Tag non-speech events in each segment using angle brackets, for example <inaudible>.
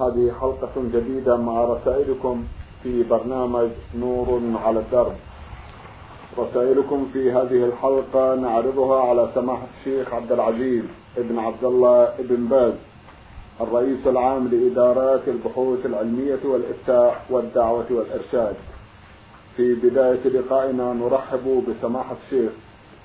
هذه حلقة جديدة مع رسائلكم في برنامج نور على الدرب. رسائلكم في هذه الحلقة نعرضها على سماحة الشيخ عبد العزيز ابن عبد الله ابن باز الرئيس العام لإدارات البحوث العلمية والإفتاء والدعوة والإرشاد. في بداية لقائنا نرحب بسماحة الشيخ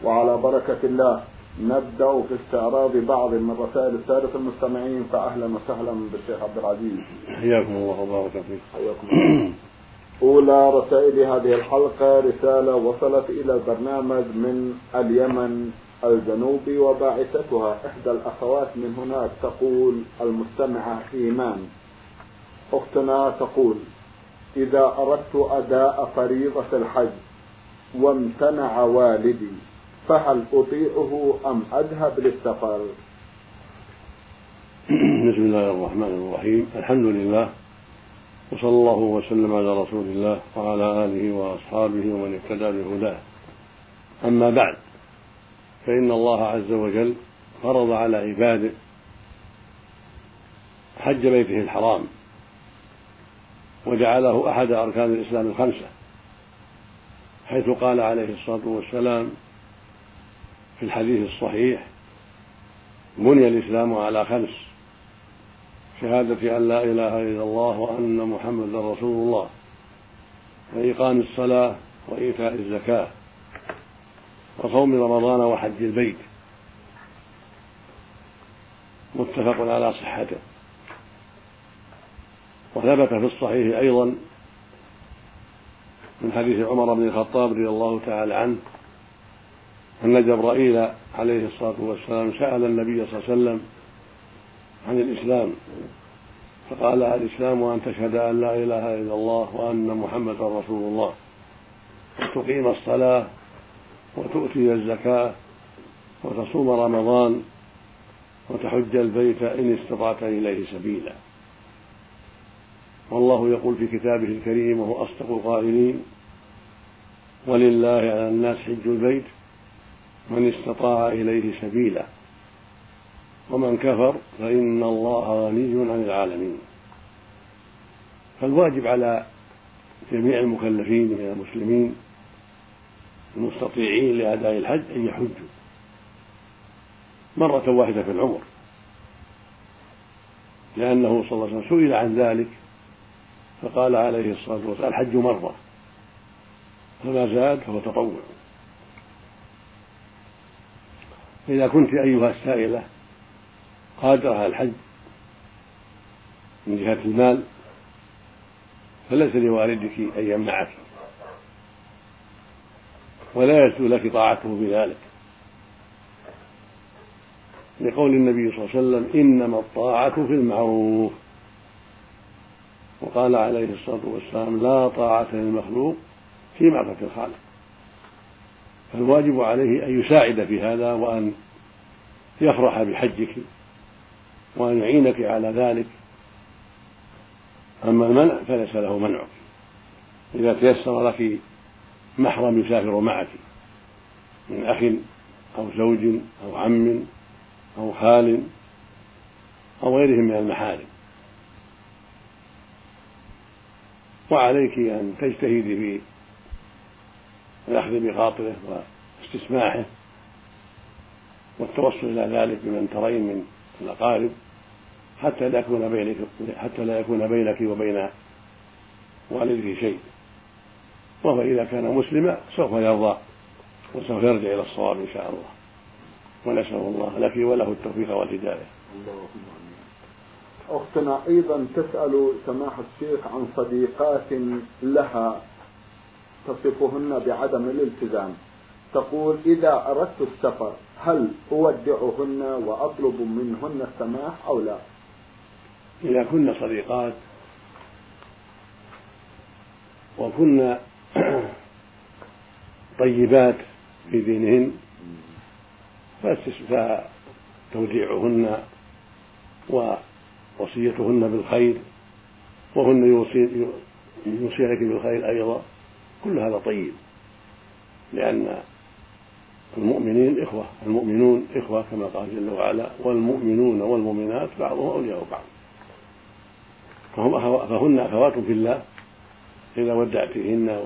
وعلى بركة الله نبدأ في استعراض بعض من رسائل السادة المستمعين فأهلا وسهلا بالشيخ عبد العزيز. حياكم الله وبارك فيك. حياكم الله. <clears throat> أولى رسائل هذه الحلقة رسالة وصلت إلى البرنامج من اليمن الجنوبي وباعثتها إحدى الأخوات من هناك تقول المستمعة إيمان. أختنا تقول إذا أردت أداء فريضة الحج وامتنع والدي فهل أطيعه أم أذهب للسفر؟ <clears throat> بسم الله الرحمن الرحيم. الحمد لله وصلى الله وسلم على رسول الله وعلى آله وأصحابه ومن اهتدى بهداه. أما بعد فإن الله عز وجل فرض على عباده حج بيته الحرام وجعله أحد أركان الإسلام الخمسة حيث قال عليه الصلاة والسلام في الحديث الصحيح بني الإسلام على خمس شهادة أن لا إله إلا الله وأن محمدا رسول الله وإقام الصلاة وإيتاء الزكاة وصوم رمضان وحج البيت. متفق على صحته. وثبت في الصحيح أيضا من حديث عمر بن الخطاب رضي الله تعالى عنه أن جبرائيل عليه الصلاة والسلام سأل النبي صلى الله عليه وسلم عن الإسلام فقال الإسلام أن تشهد أن لا إله إلا الله وأن محمدا رسول الله وتقيم الصلاة وتؤتي الزكاة وتصوم رمضان وتحج البيت إن استطعت إليه سبيلا. والله يقول في كتابه الكريم وهو أصدق القائلين ولله على الناس حج البيت من استطاع إليه سبيلا. ومن كفر فإن الله غني عن العالمين. فالواجب على جميع المكلفين من المسلمين المستطيعين لأداء الحج أن يحجوا. مرة واحدة في العمر. لأنه صلى الله عليه وسلم سئل عن ذلك فقال عليه الصلاة والسلام الحج مرة فما زاد فهو تطوع. إذا كنت أيها السائلة قادرة على الحج من جهة المال فليس لوالدك أن يمنعك ولا يسلو لك طاعته بذلك. لقول النبي صلى الله عليه وسلم إنما الطاعة في المعروف. وقال عليه الصلاة والسلام لا طاعة للمخلوق في معرفة الخالق. فالواجب عليه أن يساعد في هذا وأن يفرح بحجك وأن يعينك على ذلك. أما المنع فليس له منعك. إذا تيسر لك محرم يسافر معك من أخ أو زوج أو عم أو خال أو غيرهم من المحارم. وعليك أن تجتهدي في الأخذ بخاطره واستسماحه والتوصل إلى ذلك بمن ترين من الأقارب حتى لا يكون بينك حتى لا يكون بينك وبين والدك شيء. وهو إذا كان مسلما سوف يرضى وسوف يرجع إلى الصواب إن شاء الله. ونسأل الله لك وله التوفيق والهداية. أختنا أيضا تسأل سماحة الشيخ عن صديقات لها تصفهن بعدم الالتزام. تقول إذا أردت السفر هل أودعهن وأطلب منهن السماح أو لا؟ إذا كن صديقات وكن <clears throat> طيبات في دينهن فتوديعهن ووصيتهن بالخير وهن يوصينك بالخير أيضا. كل هذا طيب. لأن المؤمنين إخوة المؤمنون إخوة كما قال جل وعلا والمؤمنون والمؤمنات بعضهم أولياء بعض. فهن أخوات في الله. إذا ودعتهن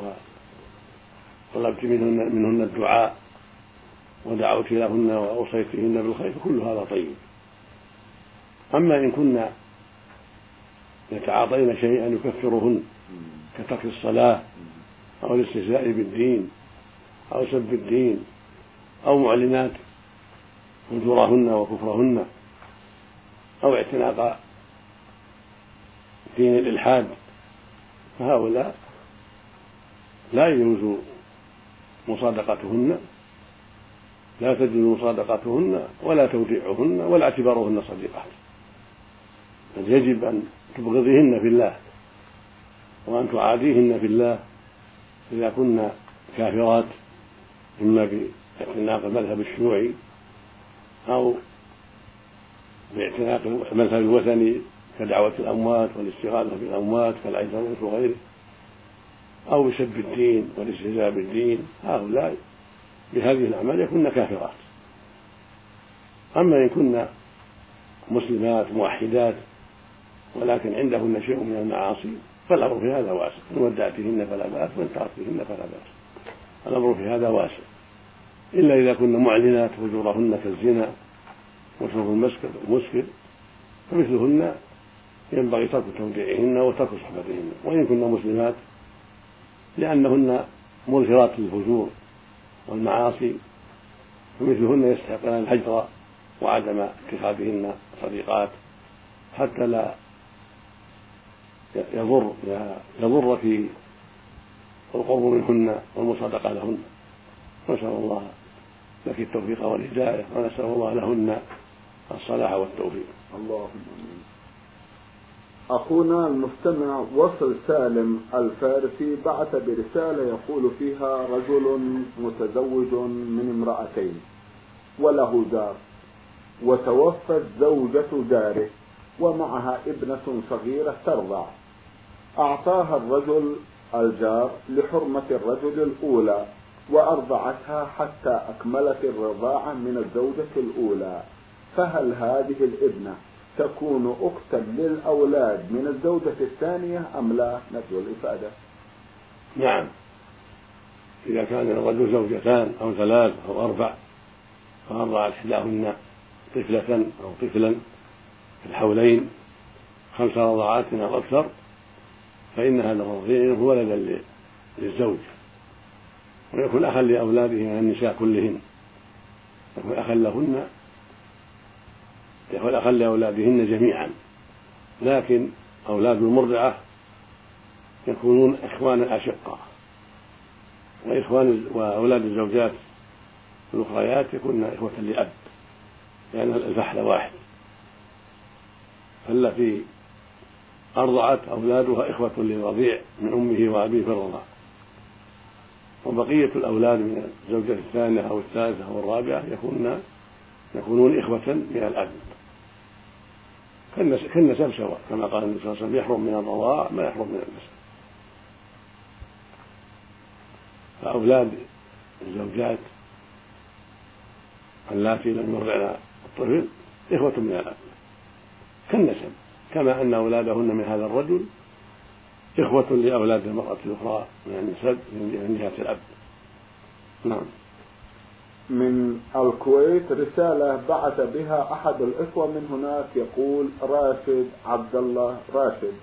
وطلبت منهن, منهن الدعاء ودعوت لهن وأوصيتهن بالخير فكل هذا طيب. أما إن كنا يتعاطين شيئا يكفرهن كترك الصلاة أو الاستهزاء بالدين أو سب الدين أو معلنات فجورهن وكفرهن أو اعتناق دين الإلحاد. فهؤلاء لا يجوز مصادقتهن لا تجوز مصادقتهن ولا توديعهن ولا اعتبارهن صديقات بل يجب أن تبغضيهن في الله وأن تعاديهن في الله. إذا كن كافرات إما باعتناق المذهب الشيوعي أو باعتناق المذهب الوثني كدعوة الأموات والاستغاثة بالأموات كالعزوات وغيره أو بسب الدين والاستهزاء بالدين هؤلاء بهذه الأعمال يكون كافرات. أما إن كن مسلمات موحدات ولكن عندهن شيء من المعاصي فالأمر في هذا واسع. إن ودعتهن فلا بأس وإن تركتهن فلا بأس. الأمر في هذا واسع. إلا إذا كن معلنات فجورهن كالزنا وشرب المسكر المسكر فمثلهن ينبغي ترك توديعهن وترك صحبتهن. وإن كن مسلمات لأنهن مظهرات للفجور والمعاصي فمثلهن يستحقن الهجر وعدم اتخاذهن صديقات حتى لا يضر يضر في القرب منهن والمصادقة لهن. نسأل الله لك التوفيق والهداية ونسأل الله لهن الصلاح والتوفيق. اللهم آمين. أخونا المستمع وصل سالم الفارسي بعث برسالة يقول فيها رجل متزوج من امرأتين وله دار وتوفت زوجة داره ومعها ابنة صغيرة ترضع. أعطاها الرجل الجار لحرمة الرجل الأولى وأرضعتها حتى أكملت الرضاعة من الزوجة الأولى. فهل هذه الابنة تكون أختا للأولاد من الزوجة الثانية أم لا؟ نرجو الإفادة. نعم. إذا كان الرجل زوجتان أو ثلاث أو أربع فأرضعت إحداهن طفلة أو طفلا في الحولين خمس رضعات أو أكثر فإن هذا الرضيع ولدا للزوج. ويكون أخا لأولاده من النساء كلهن. يكون أخا لهن يكون أخا لأولادهن جميعا. لكن أولاد المرضعة يكونون إخوانا أشقاء. وإخوان وأولاد الزوجات الأخريات يكون إخوة لأب. لأن الفحل واحد. فالتي أرضعت أولادها إخوة للرضيع من أمه وأبيه في الرضاع. وبقية الأولاد من الزوجة الثانية أو الثالثة أو الرابعة يكونون يكونون إخوة من الأب. كالنسب سواء كما قال النبي صلى الله عليه وسلم يحرم من الرضاع ما يحرم من النسب. فأولاد الزوجات اللاتي لم يرضعن الطفل إخوة من الأب. كالنسب. كما أن أولادهن من هذا الرجل إخوة لأولاد المرأة الأخرى من النسب من جهة الأب. نعم. من الكويت رسالة بعث بها أحد الإخوة من هناك يقول راشد عبد الله راشد.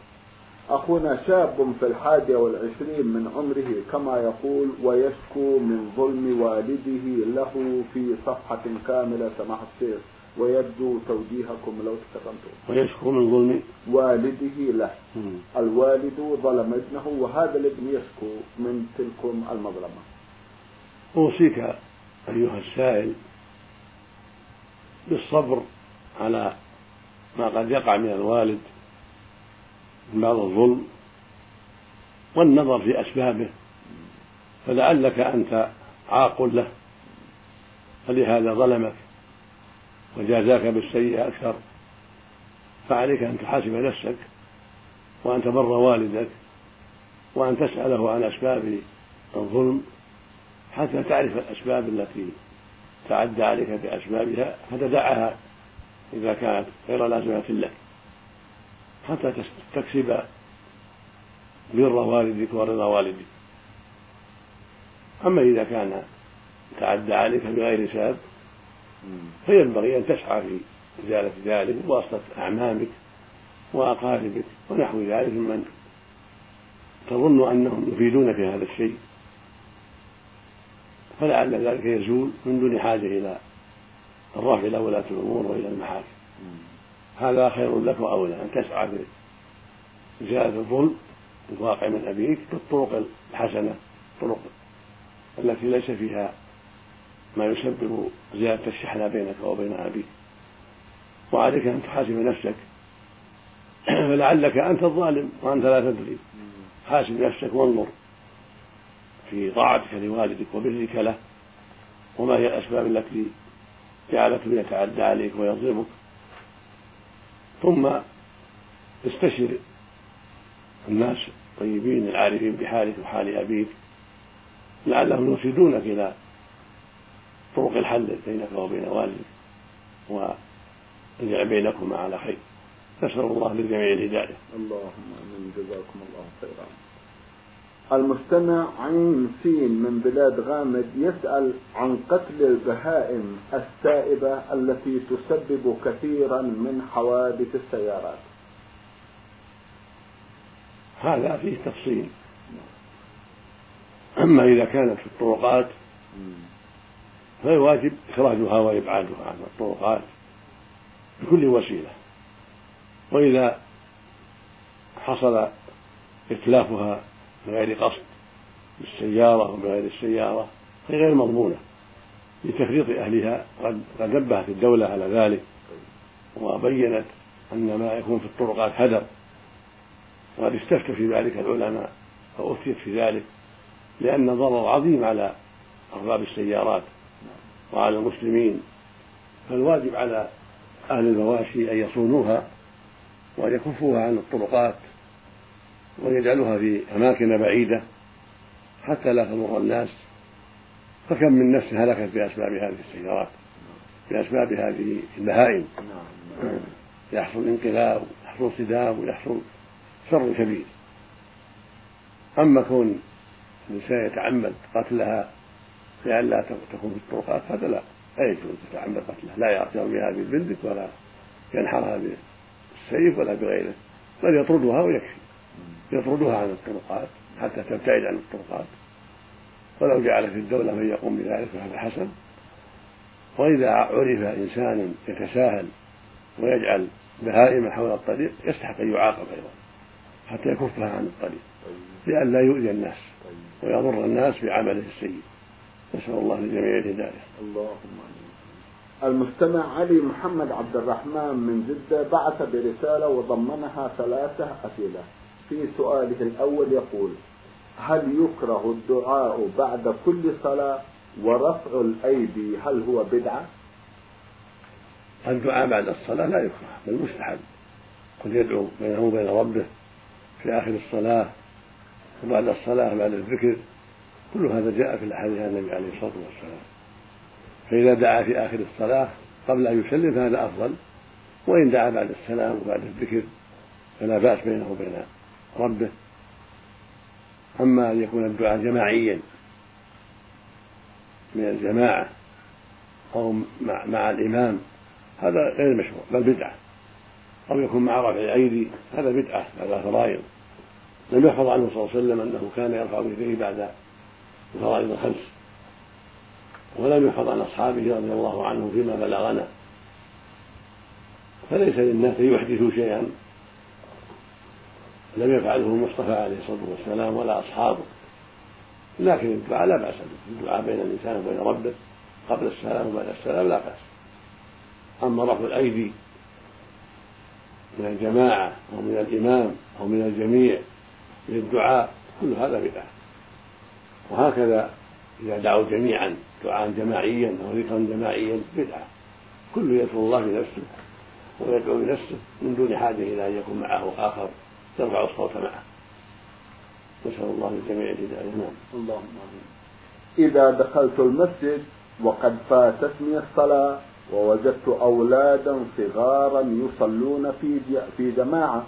أخونا شاب في الحادية والعشرين من عمره كما يقول ويشكو من ظلم والده له في صفحة كاملة سماحة الشيخ. ويبدو توجيهكم لو تكرمتم ويشكو من ظلم والده له مم. الوالد ظلم ابنه وهذا الابن يشكو من تلكم المظلمة. أوصيك أيها السائل بالصبر على ما قد يقع من الوالد من بعض الظلم والنظر في أسبابه فلعلك أنت عاق له فلهذا ظلمك. وجازاك بالسيئة أكثر فعليك أن تحاسب نفسك وأن تبر والدك وأن تسأله عن أسباب الظلم حتى تعرف الأسباب التي تعدى عليك بأسبابها فتدعها إذا كانت غير لازمة لك. حتى تكسب بر والدك ورضا والدك. أما إذا كان تعدى عليك بغير سبب فينبغي أن تسعى في إزالة ذلك بواسطة أعمامك وأقاربك ونحو ذلك ممن تظن أنهم يفيدون في هذا الشيء. فلعل ذلك يزول من دون حاجة إلى الرفع إلى ولاة الأمور وإلى المحاكم. هذا خير لك وأولى أن تسعى في إزالة الظلم الواقع من أبيك بالطرق الحسنة الطرق التي ليس فيها ما يسبب زيادة الشحنة بينك وبين أبيك. وعليك أن تحاسب نفسك. <clears throat> فلعلك أنت الظالم وأنت لا تدري. حاسب نفسك وانظر في طاعتك لوالدك وبرك له. وما هي الأسباب التي جعلته يتعدى عليك ويظلمك ثم استشر الناس الطيبين العارفين بحالك وحال أبيك. لعلهم يرشدونك إلى طرق الحل بينك وبين والدك ويجعل بينكما على خير. نسأل الله للجميع الهداية. اللهم آمين. جزاكم الله خيرا. المستمع عين سين من بلاد غامد يسأل عن قتل البهائم السائبة التي تسبب كثيرا من حوادث السيارات. هذا فيه تفصيل. أما إذا كانت في الطرقات فالواجب إخراجها وإبعادها عن الطرقات بكل وسيلة. وإذا حصل إتلافها بغير قصد بالسيارة وبغير السيارة هي غير مضمونة. لتفريط أهلها قد قد نبهت الدولة على ذلك وبينت أن ما يكون في الطرقات هدر. وقد استفتى في ذلك العلماء وأفتيت في ذلك لأن ضرر عظيم على أرباب السيارات. وعلى المسلمين فالواجب على أهل المواشي أن يصونوها وأن يكفوها عن الطرقات ويجعلوها في أماكن بعيدة حتى لا تضر الناس. فكم من نفس هلكت بأسباب هذه السيارات بأسباب هذه البهائم. يحصل انقلاب يحصل صدام ويحصل شر كبير. أما كون الإنسان يتعمد قتلها لئلا تكون في الطرقات. هذا لا لا يجوز. يتعمد قتلها لا يرجع بها بالبندق ولا ينحرها بالسيف ولا بغيره بل يطردها ويكفي. يطردها عن الطرقات حتى تبتعد عن الطرقات. ولو جعل في الدولة من يقوم بذلك فهذا حسن. وإذا عرف إنسان يتساهل ويجعل بهائم حول الطريق يستحق أن يعاقب أيضا حتى يكفها عن الطريق لئلا يؤذي الناس ويضر الناس بعمله السيء. نسأل الله للجميع الهداية اللهم المستمع علي محمد عبد الرحمن من جدة بعث برسالة وضمنها ثلاثة أسئلة. في سؤاله الأول يقول هل يكره الدعاء بعد كل صلاة ورفع الأيدي هل هو بدعة؟ الدعاء بعد الصلاة لا يكره بل مستحب. قد يدعو بينه وبين ربه في آخر الصلاة وبعد الصلاة بعد الذكر كل هذا جاء في الأحاديث عن النبي عليه الصلاة والسلام. فإذا دعا في آخر الصلاة قبل أن يسلم فهذا أفضل وإن دعا بعد السلام وبعد الذكر فلا بأس بينه وبين ربه. أما أن يكون الدعاء جماعيا من الجماعة أو مع, الإمام هذا غير مشروع بل بدعة. أو يكون مع رفع الأيدي هذا بدعة هذا فرائض. لم يحفظ عنه صلى الله عليه وسلم أنه كان يرفع يديه بعد الفرائض الخمس. ولم يحفظ عن أصحابه رضي الله عنهم فيما بلغنا. فليس للناس أن يحدثوا شيئا. لم يفعله المصطفى عليه الصلاة والسلام ولا أصحابه. لكن الدعاء لا بأس به. الدعاء بين الإنسان وبين ربه. قبل السلام وبعد السلام لا بأس. أما رفع الأيدي من الجماعة أو من الإمام أو من الجميع للدعاء كل هذا بدعة. وهكذا إذا دعوا جميعا دعاء جماعيا أو ذكرا جماعيا بدعة. كل يذكر الله بنفسه ويدعو بنفسه من دون حاجة إلى أن يكون معه آخر يرفع الصوت معه. نسأل الله للجميع الهداية. نعم. اللهم آمين. إذا دخلت المسجد وقد فاتتني الصلاة ووجدت أولادا صغارا يصلون في في جماعة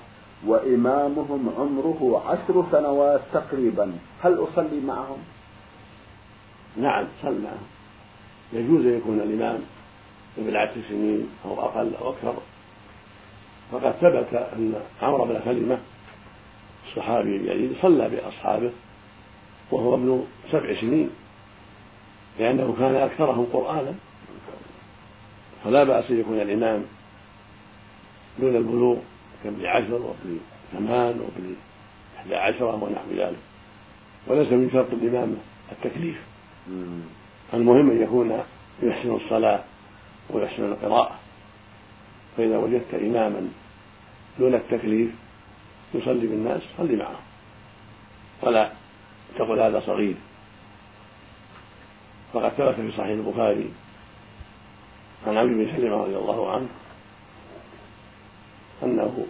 وإمامهم عمره عشر سنوات تقريبا. هل أصلي معهم؟ نعم صل معهم. يجوز أن يكون الإمام ابن عشر سنين أو أقل أو أكثر. فقد ثبت أن عمرو بن سلمة الصحابي الجليل صلى بأصحابه وهو ابن سبع سنين لأنه كان أكثرهم قرآنا. فلا بأس أن يكون الإمام دون البلوغ. كابن عشر وابن ثمان وابن إحدى عشرة ونحو ذلك. وليس من شرط الإمامة التكليف. المهم أن يكون يحسن الصلاة ويحسن القراءة. فإذا وجدت إماما دون التكليف يصلي بالناس صلي معه ولا تقل هذا صغير. فقد ثبت في صحيح البخاري عن عبد بن سلمة رضي الله عنه أنه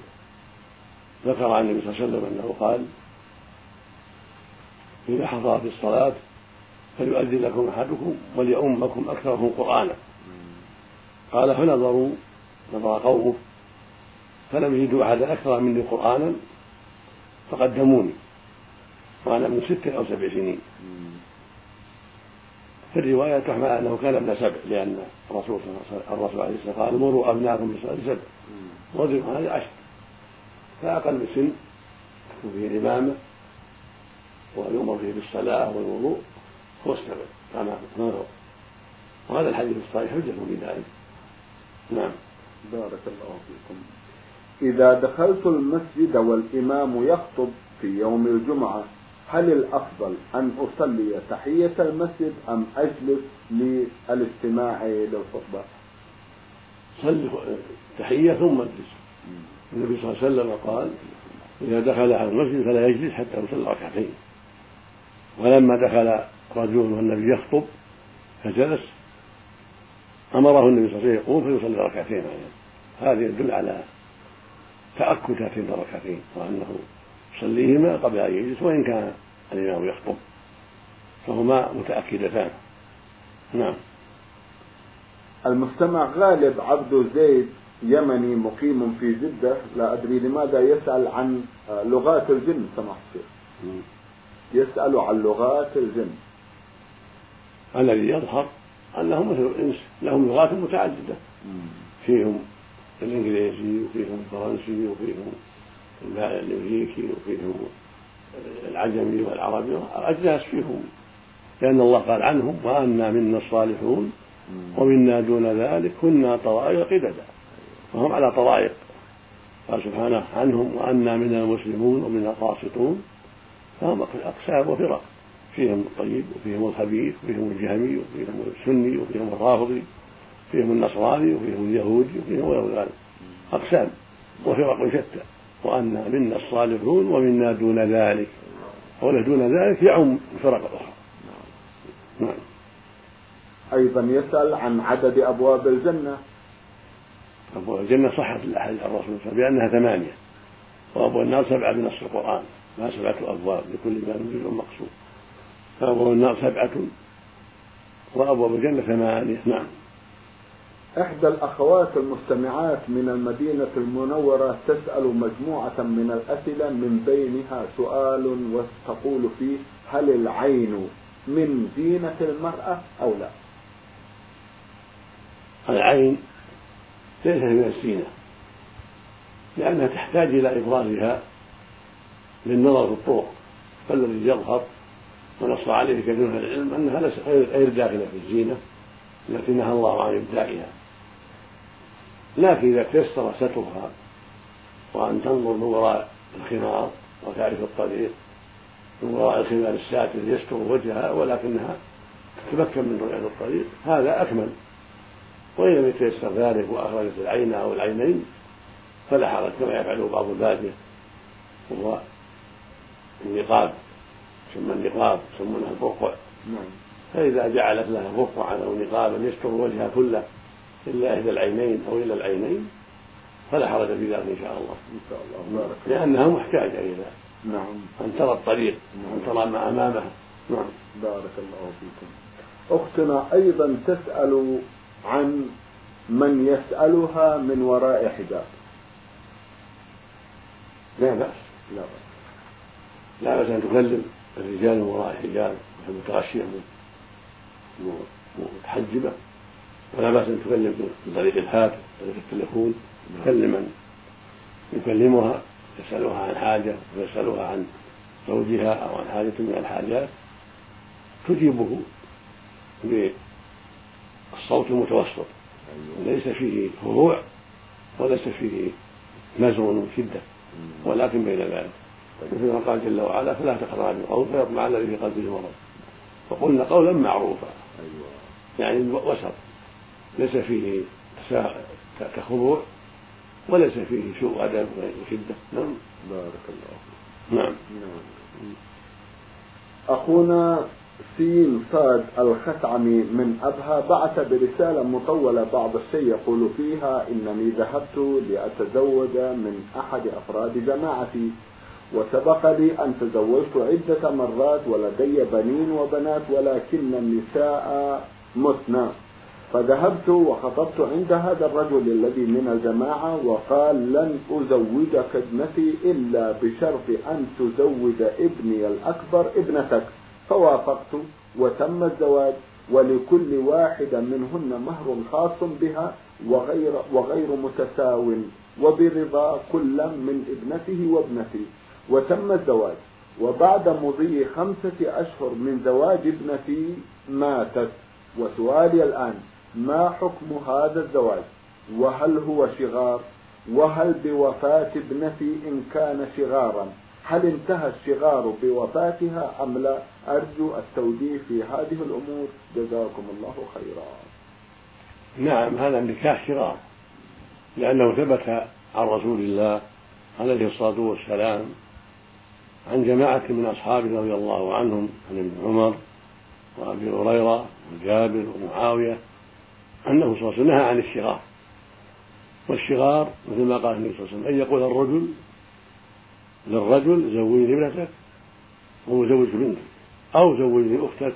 ذكر عن النبي صلى الله عليه وسلم أنه قال إذا حضرت الصلاة فليؤذن لكم أحدكم وليؤمكم أكثرهم قرآنا. قال فنظروا نظر قومه فلم يجدوا أحدا أكثر مني قرآنا فقدموني وأنا من ست أو سبع سنين. في الرواية تحمل أنه كان ابن سبع لأن الرسول الرسول عليه الصلاة والسلام قال مروا أبناءكم بالصلاة سبع. وضربوا هذه عشر. فأقل السن تكون فيه الإمامة ويؤمر فيه بالصلاة والوضوء هو السبع كما نظر وهذا الحديث الصحيح حجة في ذلك. نعم. بارك الله فيكم. إذا دخلت المسجد والإمام يخطب في يوم الجمعة هل الأفضل أن أصلي تحية المسجد أم أجلس للاستماع للخطبة؟ صلي تحية ثم أجلس. النبي صلى الله عليه وسلم قال إذا دخل على المسجد فلا يجلس حتى يصلي ركعتين. ولما دخل رجل والنبي يخطب فجلس. أمره النبي صلى الله عليه وسلم يقوم فيصلي ركعتين هذا يدل على تأكد هاتين الركعتين وأنه يصليهما قبل أن يجلس وإن كان الإمام يخطب فهما متأكدتان. نعم. المستمع غالب عبد زيد يمني مقيم في جدة. لا أدري لماذا يسأل عن لغات الجن سماحة الشيخ يسأل عن لغات الجن. الذي يظهر أنهم مثل الإنس لهم لغات متعددة. فيهم الإنجليزي وفيهم الفرنسي وفيهم الأمريكي وفيهم العجمي والعربي أجناس فيهم لأن الله قال عنهم وأنا منا الصالحون ومنا دون ذلك كنا طرائق قددا وهم على طرائق قال سبحانه عنهم وأنا منا المسلمون ومنا القاسطون فهم أقسام وفرق فيهم الطيب وفيهم الخبيث وفيهم الجهمي وفيهم السني وفيهم الرافضي فيهم النصراني وفيهم اليهودي وفيهم غير ذلك. أقسام وفرق شتى. وأنا منا الصالحون ومنا دون ذلك قوله دون ذلك يعم الفرق الأخرى نعم. أيضا يسأل عن عدد أبواب الجنة. أبواب الجنة صحت الأحاديث عن الرسول صلى الله عليه وسلم بأنها ثمانية وأبواب النار سبعة بنص القرآن ما سبعة أبواب لكل باب جزء مقصود فأبواب النار سبعة وأبواب الجنة ثمانية نعم. إحدى الأخوات المستمعات من المدينة المنورة تسأل مجموعة من الأسئلة من بينها سؤال وتقول فيه هل العين من زينة المرأة أو لا؟ العين ليست من الزينة لأنها تحتاج إلى إبرازها للنظر في الطرق فالذي يظهر ونص عليه كثير من العلم أنها غير داخلة في الزينة التي نهى الله عن إبدائها لكن إذا تيسر سترها وأن تنظر من وراء الخمار وتعرف الطريق من وراء الخمار الساتر يستر وجهها ولكنها تتمكن من رؤية الطريق هذا أكمل. وإن لم يتيسر ذلك وأخرجت العين أو العينين فلا حرج كما يفعله بعض البادية. وهو النقاب يسمى النقاب يسمونها البرقع نعم. فإذا جعلت لها برقعا أو نقابا يستر وجهها كله إلا إحدى العينين أو إلى العينين فلا حرج في ذلك إن شاء الله. إن شاء الله. لأنها محتاجة إلى نعم. أن ترى الطريق نعم. أن ترى ما أمامها نعم. بارك الله فيكم. أختنا أيضا تسأل عن من يسألها من وراء حجاب. لا بأس. لا. بأس لا بأس أن تكلم الرجال من وراء الحجاب متغشية متحجبة. ولا بأس أن تكلم بطريق الهاتف طريق التليفون تكلم من يكلمها يسألها عن حاجة ويسألها عن زوجها أو عن حاجة من الحاجات. تجيبه بالصوت المتوسط. أيوة. ليس فيه فروع وليس فيه نزر وشدة ولكن بين ذلك. مثل ما قال جل وعلا فلا تقرأ بالقول فيطمع الذي في قلبه مرض. وقلنا قولا معروفا. أيوة. يعني وسط ليس فيه كخضوع وليس فيه سوء أدب وشدة نعم. بارك الله فيك. نعم. نعم أخونا سين صاد الخثعمي من أبها بعث برسالة مطولة بعض الشيء يقول فيها إنني ذهبت لأتزوج من أحد أفراد جماعتي وسبق لي أن تزوجت عدة مرات ولدي بنين وبنات ولكن النساء مثنى. فذهبت وخطبت عند هذا الرجل الذي من الجماعة وقال لن أزوجك ابنتي إلا بشرط أن تزوج ابني الأكبر ابنتك. فوافقت وتم الزواج ولكل واحدة منهن مهر خاص بها وغير وغير متساو وبرضا كل من ابنته وابنتي. وتم الزواج. وبعد مضي خمسة أشهر من زواج ابنتي ماتت. وسؤالي الآن ما حكم هذا الزواج؟ وهل هو شغار؟ وهل بوفاة ابنتي إن كان شغارا؟ هل انتهى الشغار بوفاتها أم لا؟ أرجو التوجيه في هذه الأمور. جزاكم الله خيرا. نعم هذا النكاح شغار لأنه ثبت عن رسول الله عليه الصلاة والسلام عن جماعة من أصحابه رضي الله عنهم عن ابن عمر وأبي هريرة وجابر ومعاوية أنه صلى الله عليه وسلم نهى عن الشغار. والشغار مثل ما قال النبي صلى الله عليه وسلم أن يقول الرجل للرجل زوجني ابنتك أو زوج بنتك أو زوجني أختك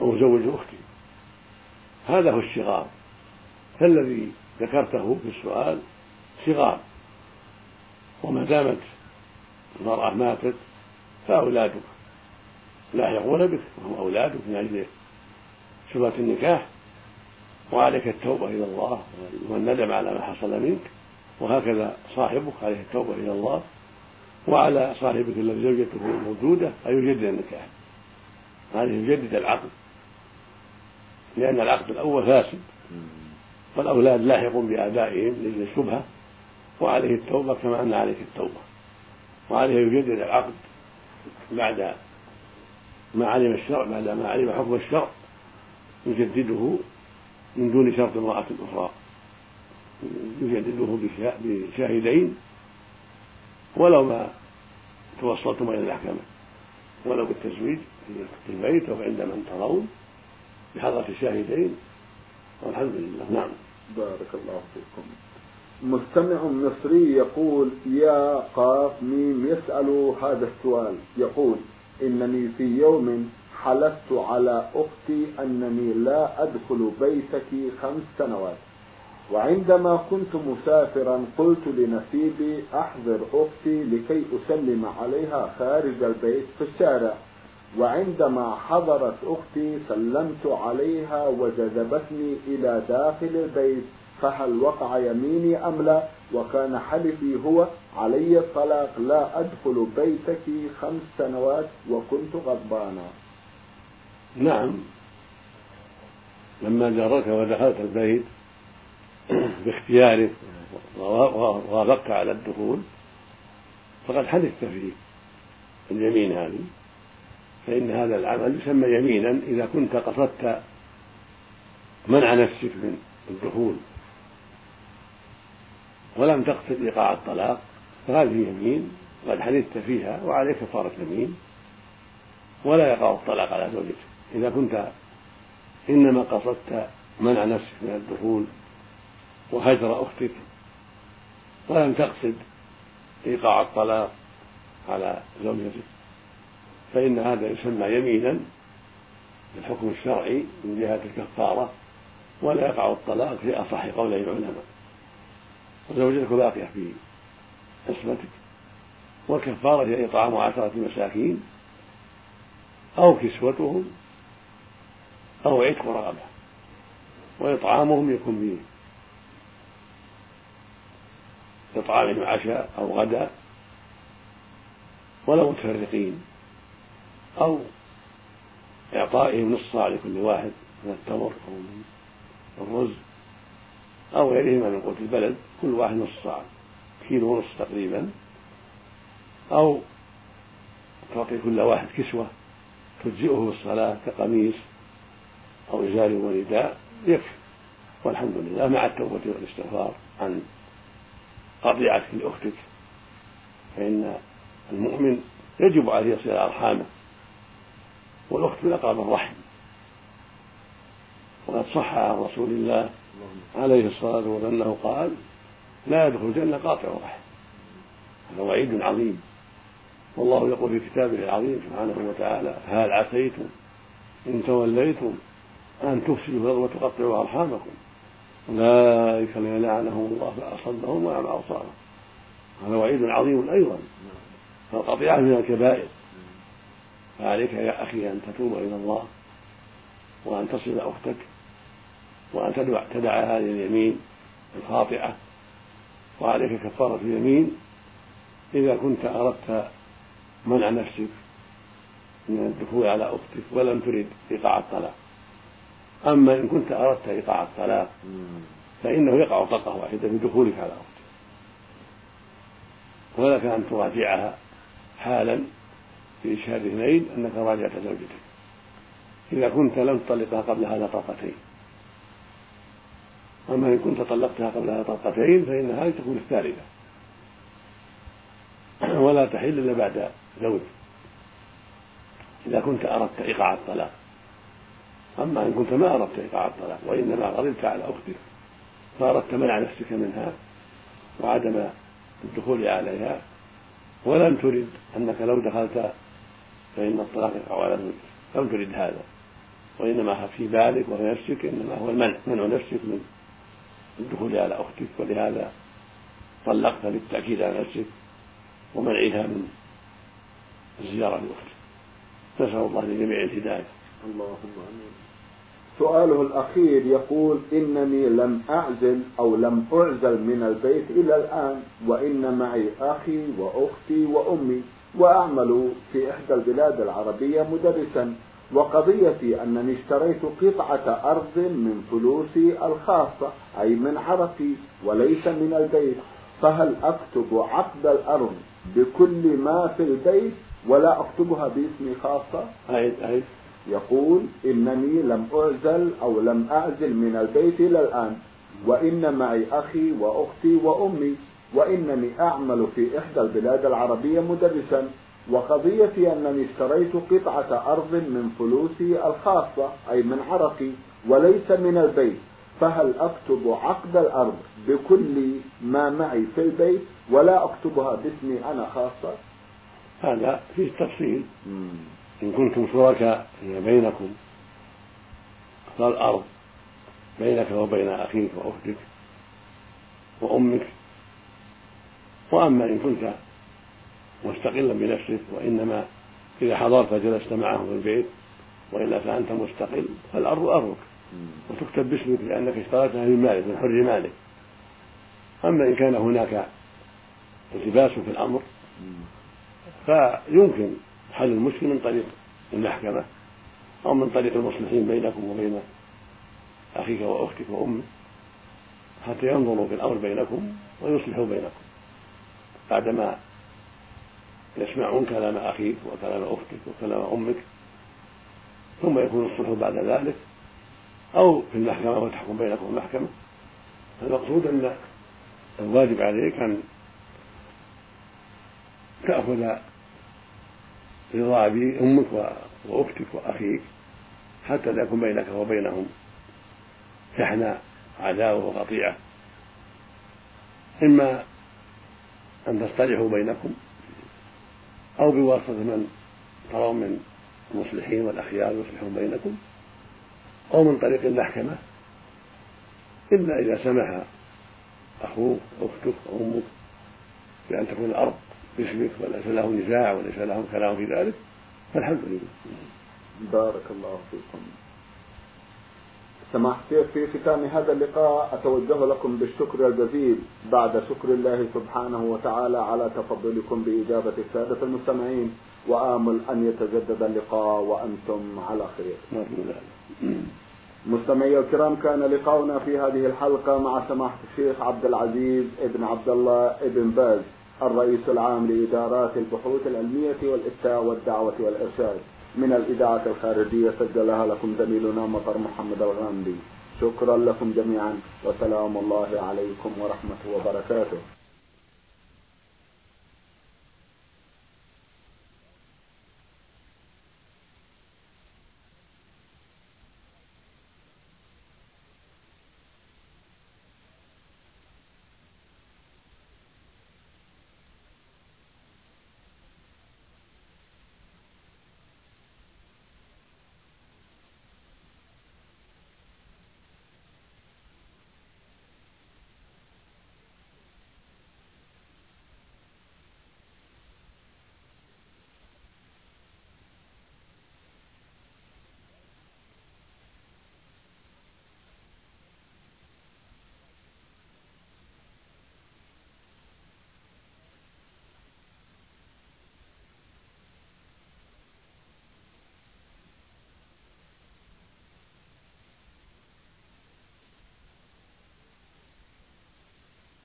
أو زوج أختي. هذا هو الشغار. فالذي ذكرته في السؤال صغار وما دامت المرأة ماتت فأولادك لاحقون بك وهم أولادك من أجل شبهة النكاح. وعليك التوبة إلى الله والندم على ما حصل منك وهكذا صاحبك عليه التوبة إلى الله وعلى صاحبك الذي زوجته موجودة أن يجدد النكاح. هذه يجدد العقد لأن العقد الأول فاسد. والأولاد لاحق بآبائهم لأجل الشبهة وعليه التوبة كما أن عليك التوبة. وعليه يجدد العقد بعد ما علم الشرع بعد ما علم حكم الشرع يجدده من دون شرط امرأة أخرى. يجدده بشاهدين ولو ما توصلتم إلى المحكمة. ولو بالتزويج في البيت أو عند من ترون بحضرة الشاهدين. والحمد لله. نعم. بارك الله فيكم. مستمع مصري يقول يا قاف ميم يسأل هذا السؤال. يقول إنني في يوم حلفت على أختي أنني لا أدخل بيتك خمس سنوات. وعندما كنت مسافرا قلت لنسيبي أحضر أختي لكي أسلم عليها خارج البيت في الشارع. وعندما حضرت أختي سلمت عليها وجذبتني إلى داخل البيت. فهل وقع يميني أم لا؟ وكان حلفي هو علي الطلاق لا أدخل بيتك خمس سنوات وكنت غضبانا. نعم. لما جرك ودخلت البيت باختيارك ووافقت على الدخول فقد حدثت في اليمين هذه. فإن هذا العمل يسمى يمينا إذا كنت قصدت منع نفسك من الدخول. ولم تقصد إيقاع الطلاق فهذه يمين قد حدثت فيها وعليك كفارة يمين. ولا يقع الطلاق على زوجك إذا كنت إنما قصدت منع نفسك من الدخول وهجر أختك ولم تقصد إيقاع الطلاق على زوجتك فإن هذا يسمى يمينا بالحكم الشرعي من جهة الكفارة ولا يقع الطلاق في أصح قولي العلماء. وزوجتك باقية في عصمتك والكفارة هي إطعام عشرة مساكين أو كسوتهم أو عتق رغبة وإطعامهم يكون بإطعامهم عشاء أو غداء ولا متفرقين أو إعطائهم نص لكل واحد من التمر أو من الرز أو غيرهما من قوت البلد كل واحد نص كيلو ونص تقريبا. أو تعطي كل واحد كسوة تجزئه الصلاة كقميص أو إزار ورداء يكفي. والحمد لله مع التوبة والاستغفار عن قطيعتك لأختك فإن المؤمن يجب عليه يصل أرحامه والأخت من أقرب الرحم. وقد صح عن رسول الله عليه الصلاة والسلام أنه قال لا يدخل الجنة قاطع رحم هذا وعيد عظيم. والله يقول في كتابه العظيم سبحانه وتعالى هل عسيتم إن توليتم أن تفسدوا في الأرض وتقطعوا أرحامكم. أولئك الذين لعنهم الله فأصدهم وأعمى أبصارهم. هذا وعيد عظيم أيضا. فالقطيعة من الكبائر. فعليك يا أخي أن تتوب إلى الله وأن تصل أختك وأن تدع, تدع هذه اليمين الخاطئة وعليك كفارة اليمين. إذا كنت أردت منع نفسك من الدخول على أختك ولم ترد إيقاع الطلاق. أما إن كنت أردت إيقاع الطلاق فإنه يقع طلقة واحدة بدخولك على أختك ولك أن تراجعها حالا في إشهاد اثنين أنك راجعت زوجتك. إذا كنت لم تطلقها قبل هذا طلقتين أما إن كنت طلقتها قبل هذا طلقتين فإن هذه تكون الثالثة. ولا تحل إلا بعد زوج إذا كنت أردت إيقاع الطلاق. أما إن كنت ما أردت إيقاع الطلاق وإنما غضبت على أختك فأردت منع نفسك منها وعدم الدخول عليها ولم ترد أنك لو دخلت فإن الطلاق يقع على زوجك لم ترد هذا وإنما في بالك وفي نفسك إنما هو المنع منع نفسك من الدخول على أختك ولهذا طلقت للتأكيد على نفسك ومنعها من الزيارة لأختك. نسأل الله لجميع الهداية. اللهم امين سؤاله الأخير يقول إنني لم أعزل أو لم أعزل من البيت إلى الآن وإن معي أخي وأختي وأمي وأعمل في إحدى البلاد العربية مدرسا. وقضيتي أنني اشتريت قطعة أرض من فلوسي الخاصة أي من عرفي وليس من البيت. فهل أكتب عقد الأرض بكل ما في البيت ولا أكتبها باسمي خاصة؟ أعيد أعيد. يقول إنني لم أعزل أو لم أعزل من البيت إلى الآن وإن معي أخي وأختي وأمي وإنني أعمل في إحدى البلاد العربية مدرسا وقضيتي أنني اشتريت قطعة أرض من فلوسي الخاصة أي من عرقي وليس من البيت فهل أكتب عقد الأرض بكل ما معي في البيت ولا أكتبها باسمي أنا خاصة؟ هذا فيه تفصيل إن كنتم شركاء فيما بينكم فالأرض بينك وبين أخيك وأختك وأمك. وأما إن كنت مستقلا بنفسك وإنما إذا حضرت جلست معهم في البيت وإلا فأنت مستقل فالأرض أرضك. وتكتب باسمك لأنك اشتريتها من مالك من حر مالك. أما إن كان هناك التباس في الأمر فيمكن حل المشكل من طريق المحكمة أو من طريق المصلحين بينكم وبين أخيك وأختك وأمك حتى ينظروا في الأمر بينكم ويصلحوا بينكم بعدما يسمعون كلام أخيك وكلام أختك وكلام أمك ثم يكون الصلح بعد ذلك أو في المحكمة وتحكم بينكم المحكمة. المقصود أن الواجب عليك أن تأخذ رضا أمك وأختك وأخيك حتى لا يكون بينك وبينهم شحنة عداوة وقطيعة إما أن تصطلحوا بينكم أو بواسطة من ترون من المصلحين والأخيار يصلحون بينكم أو من طريق المحكمة. إلا إذا سمح أخوك أختك أو أمك بأن تكون الأرض. باسمك وليس له نزاع وليس له كلام في ذلك فالحمد لله. بارك الله فيكم. سماحة الشيخ في ختام هذا اللقاء أتوجه لكم بالشكر الجزيل بعد شكر الله سبحانه وتعالى على تفضلكم بإجابة السادة المستمعين وآمل أن يتجدد اللقاء وأنتم على خير. مستمعي الكرام كان لقاؤنا في هذه الحلقة مع سماحة الشيخ عبد العزيز ابن عبد الله ابن باز. الرئيس العام لإدارات البحوث العلمية والإفتاء والدعوة والإرشاد. من الإذاعة الخارجية سجلها لكم زميلنا مطر محمد الغامدي. شكرا لكم جميعا وسلام الله عليكم ورحمة وبركاته.